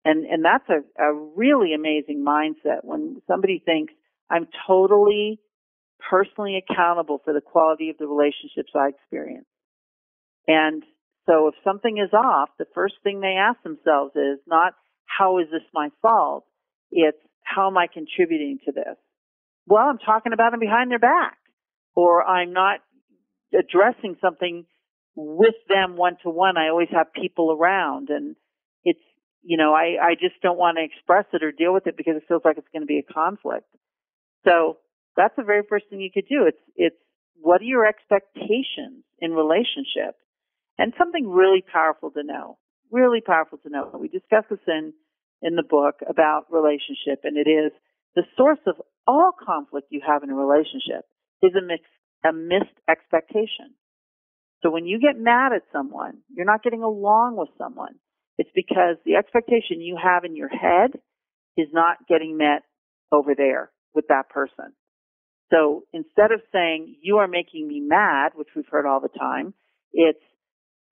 And, and that's a, a really amazing mindset when somebody thinks I'm totally personally accountable for the quality of the relationships I experience. And so if something is off, the first thing they ask themselves is not, how is this my fault? It's, how am I contributing to this? Well, I'm talking about them behind their back or I'm not addressing something with them one to one. I always have people around and it's, you know, I, I just don't want to express it or deal with it because it feels like it's going to be a conflict. So that's the very first thing you could do. It's, it's what are your expectations in relationship? And something really powerful to know, really powerful to know. We discuss this in, in the book about relationship and it is the source of all conflict you have in a relationship is a, mix, a missed expectation. So when you get mad at someone, you're not getting along with someone. It's because the expectation you have in your head is not getting met over there with that person. So instead of saying, you are making me mad, which we've heard all the time, it's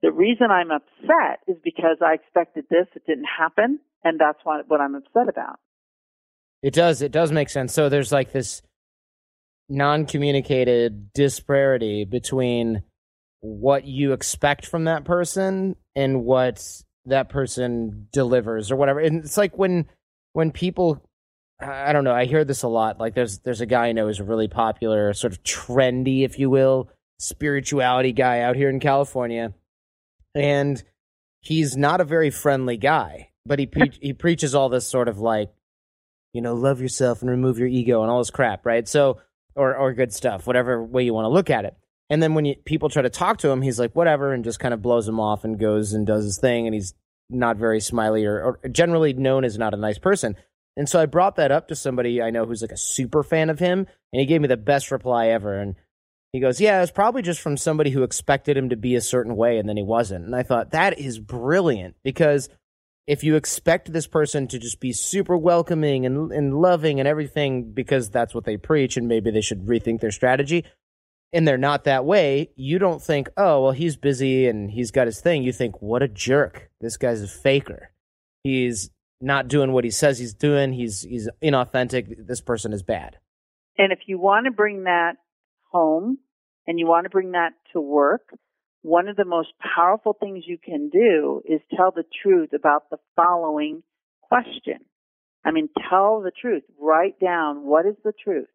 the reason I'm upset is because I expected this, it didn't happen, and that's what, what I'm upset about. It does. It does make sense. So there's like this non-communicated disparity between what you expect from that person and what that person delivers or whatever. And it's like when when people I don't know, I hear this a lot. Like there's there's a guy I know who's a really popular, sort of trendy, if you will, spirituality guy out here in California and he's not a very friendly guy. But he pre- he preaches all this sort of like, you know, love yourself and remove your ego and all this crap, right? So or or good stuff, whatever way you want to look at it. And then when you, people try to talk to him, he's like whatever and just kind of blows them off and goes and does his thing, and he's not very smiley or, or generally known as not a nice person. And so I brought that up to somebody I know who's like a super fan of him, and he gave me the best reply ever. And he goes, Yeah, it's probably just from somebody who expected him to be a certain way and then he wasn't. And I thought, that is brilliant because if you expect this person to just be super welcoming and, and loving and everything because that's what they preach and maybe they should rethink their strategy, and they're not that way, you don't think, oh, well, he's busy and he's got his thing. You think, what a jerk. This guy's a faker. He's not doing what he says he's doing. He's he's inauthentic. This person is bad. And if you want to bring that home and you want to bring that to work, one of the most powerful things you can do is tell the truth about the following question. I mean, tell the truth. Write down what is the truth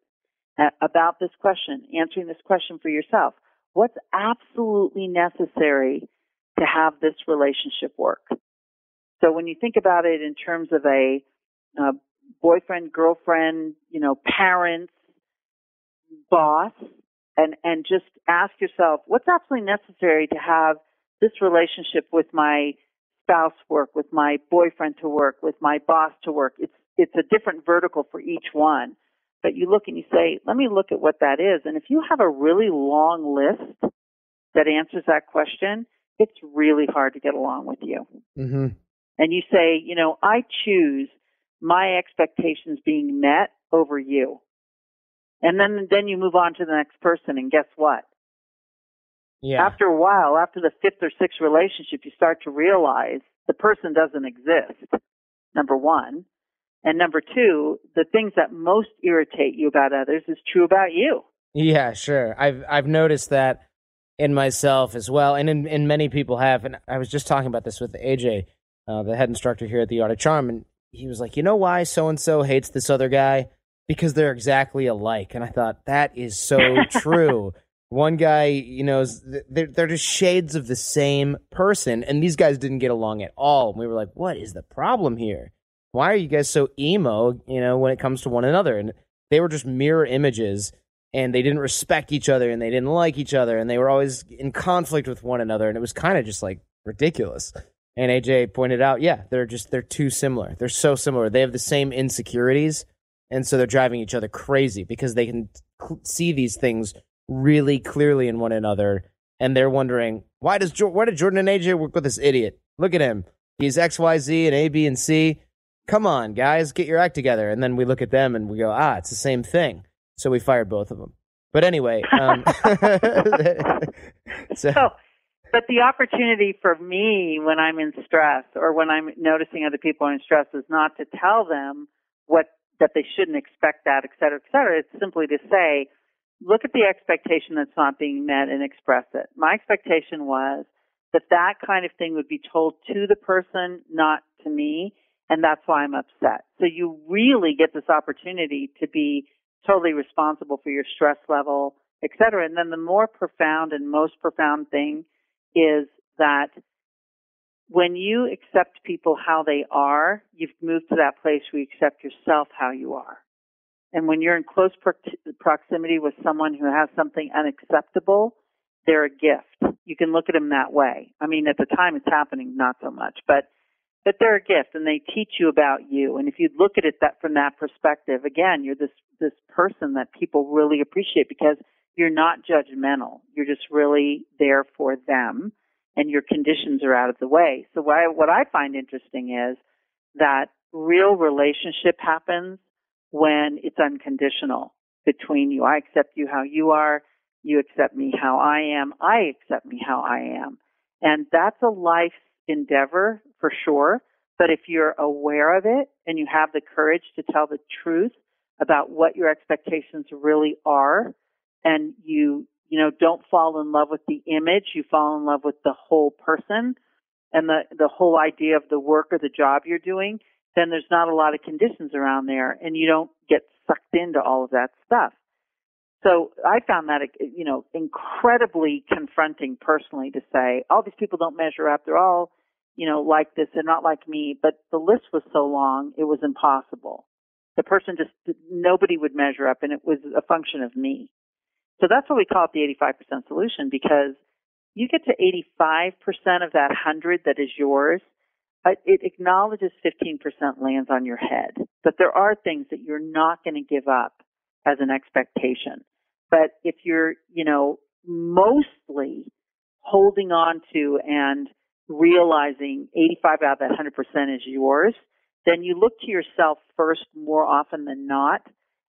about this question, answering this question for yourself. what's absolutely necessary to have this relationship work. So when you think about it in terms of a, a boyfriend, girlfriend, you know, parents, boss, and, and just ask yourself, what's absolutely necessary to have this relationship with my spouse work, with my boyfriend to work, with my boss to work? It's, it's a different vertical for each one. But you look and you say, let me look at what that is. And if you have a really long list that answers that question, it's really hard to get along with you. Mm-hmm. And you say, you know, I choose my expectations being met over you. And then, then you move on to the next person and guess what? Yeah. After a while, after the fifth or sixth relationship, you start to realize the person doesn't exist. Number one. And number two, the things that most irritate you about others is true about you. Yeah, sure. I've I've noticed that in myself as well, and in, in many people have. And I was just talking about this with AJ, uh, the head instructor here at the Art of Charm, and he was like, "You know why so and so hates this other guy? Because they're exactly alike." And I thought that is so true. One guy, you know, they're they're just shades of the same person, and these guys didn't get along at all. And we were like, "What is the problem here?" why are you guys so emo, you know, when it comes to one another? And they were just mirror images and they didn't respect each other and they didn't like each other and they were always in conflict with one another and it was kind of just like ridiculous. And AJ pointed out, yeah, they're just they're too similar. They're so similar. They have the same insecurities and so they're driving each other crazy because they can see these things really clearly in one another and they're wondering, why does why did Jordan and AJ work with this idiot? Look at him. He's XYZ and A, B, and C come on, guys, get your act together. And then we look at them and we go, ah, it's the same thing. So we fired both of them. But anyway, um, so, so, but the opportunity for me when I'm in stress or when I'm noticing other people are in stress is not to tell them what that they shouldn't expect that, et cetera, et cetera. It's simply to say, look at the expectation that's not being met and express it. My expectation was that that kind of thing would be told to the person, not to me and that's why I'm upset. So you really get this opportunity to be totally responsible for your stress level, et cetera. And then the more profound and most profound thing is that when you accept people how they are, you've moved to that place where you accept yourself how you are. And when you're in close pro- proximity with someone who has something unacceptable, they're a gift. You can look at them that way. I mean, at the time it's happening, not so much, but but they're a gift and they teach you about you. And if you look at it that from that perspective, again, you're this this person that people really appreciate because you're not judgmental. You're just really there for them and your conditions are out of the way. So what I, what I find interesting is that real relationship happens when it's unconditional between you. I accept you how you are. You accept me how I am. I accept me how I am. And that's a life endeavor for sure. But if you're aware of it and you have the courage to tell the truth about what your expectations really are and you, you know, don't fall in love with the image, you fall in love with the whole person and the, the whole idea of the work or the job you're doing, then there's not a lot of conditions around there and you don't get sucked into all of that stuff. So I found that, you know, incredibly confronting personally to say, all these people don't measure up. They're all, you know, like this. They're not like me. But the list was so long, it was impossible. The person just, nobody would measure up and it was a function of me. So that's what we call it the 85% solution because you get to 85% of that 100 that is yours. Uh, it acknowledges 15% lands on your head, but there are things that you're not going to give up as an expectation. But if you're, you know, mostly holding on to and realizing 85 out of that 100% is yours, then you look to yourself first more often than not,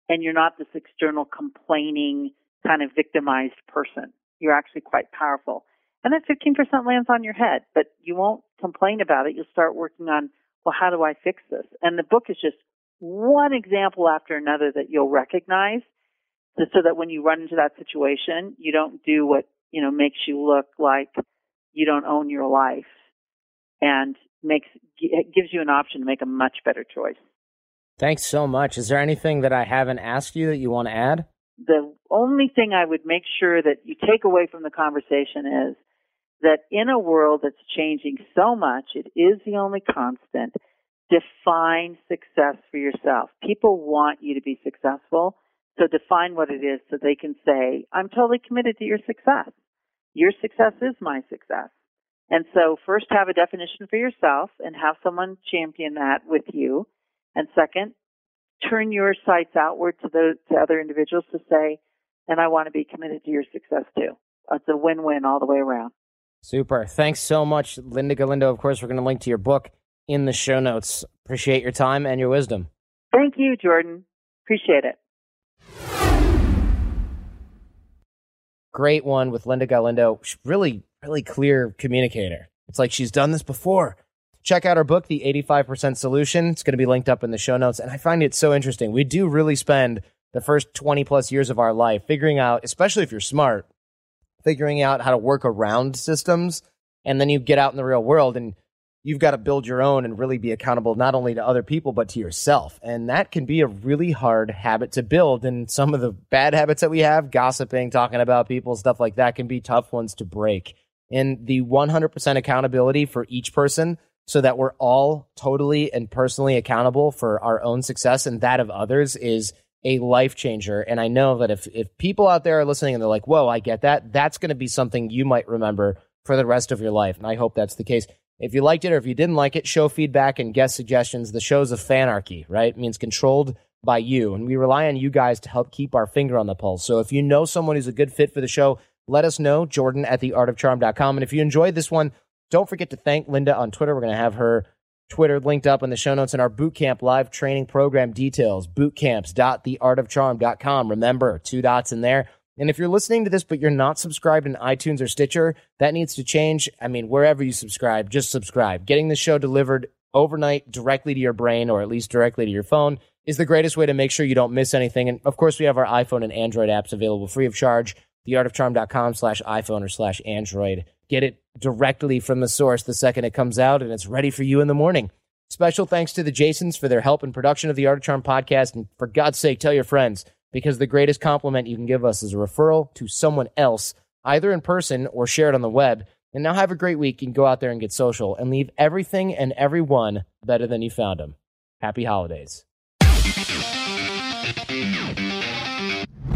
and you're not this external complaining kind of victimized person. You're actually quite powerful. And that 15% lands on your head, but you won't complain about it. You'll start working on, well, how do I fix this? And the book is just one example after another that you'll recognize so that when you run into that situation, you don't do what, you know, makes you look like you don't own your life and makes, gives you an option to make a much better choice. Thanks so much. Is there anything that I haven't asked you that you want to add? The only thing I would make sure that you take away from the conversation is that in a world that's changing so much, it is the only constant. Define success for yourself. People want you to be successful. So define what it is so they can say, I'm totally committed to your success. Your success is my success. And so first have a definition for yourself and have someone champion that with you. And second, turn your sights outward to the to other individuals to say, and I want to be committed to your success too. It's a win-win all the way around. Super. Thanks so much, Linda Galindo. Of course, we're going to link to your book in the show notes. Appreciate your time and your wisdom. Thank you, Jordan. Appreciate it. Great one with Linda Galindo. She's really, really clear communicator. It's like she's done this before. Check out our book, The 85% Solution. It's going to be linked up in the show notes. And I find it so interesting. We do really spend the first 20 plus years of our life figuring out, especially if you're smart, figuring out how to work around systems. And then you get out in the real world and you've got to build your own and really be accountable not only to other people, but to yourself. And that can be a really hard habit to build. And some of the bad habits that we have, gossiping, talking about people, stuff like that, can be tough ones to break. And the 100% accountability for each person so that we're all totally and personally accountable for our own success and that of others is a life changer. And I know that if, if people out there are listening and they're like, whoa, I get that, that's going to be something you might remember for the rest of your life. And I hope that's the case. If you liked it or if you didn't like it, show feedback and guest suggestions. The show's a fanarchy, right? It means controlled by you. And we rely on you guys to help keep our finger on the pulse. So if you know someone who's a good fit for the show, let us know, Jordan at theartofcharm.com. And if you enjoyed this one, don't forget to thank Linda on Twitter. We're going to have her Twitter linked up in the show notes and our bootcamp live training program details, bootcamps.theartofcharm.com. Remember, two dots in there. And if you're listening to this, but you're not subscribed in iTunes or Stitcher, that needs to change. I mean, wherever you subscribe, just subscribe. Getting the show delivered overnight directly to your brain or at least directly to your phone is the greatest way to make sure you don't miss anything. And of course, we have our iPhone and Android apps available free of charge. Theartofcharm.com slash iPhone or slash Android. Get it directly from the source the second it comes out and it's ready for you in the morning. Special thanks to the Jasons for their help in production of the Art of Charm podcast. And for God's sake, tell your friends because the greatest compliment you can give us is a referral to someone else, either in person or share it on the web. And now have a great week and go out there and get social and leave everything and everyone better than you found them. Happy holidays.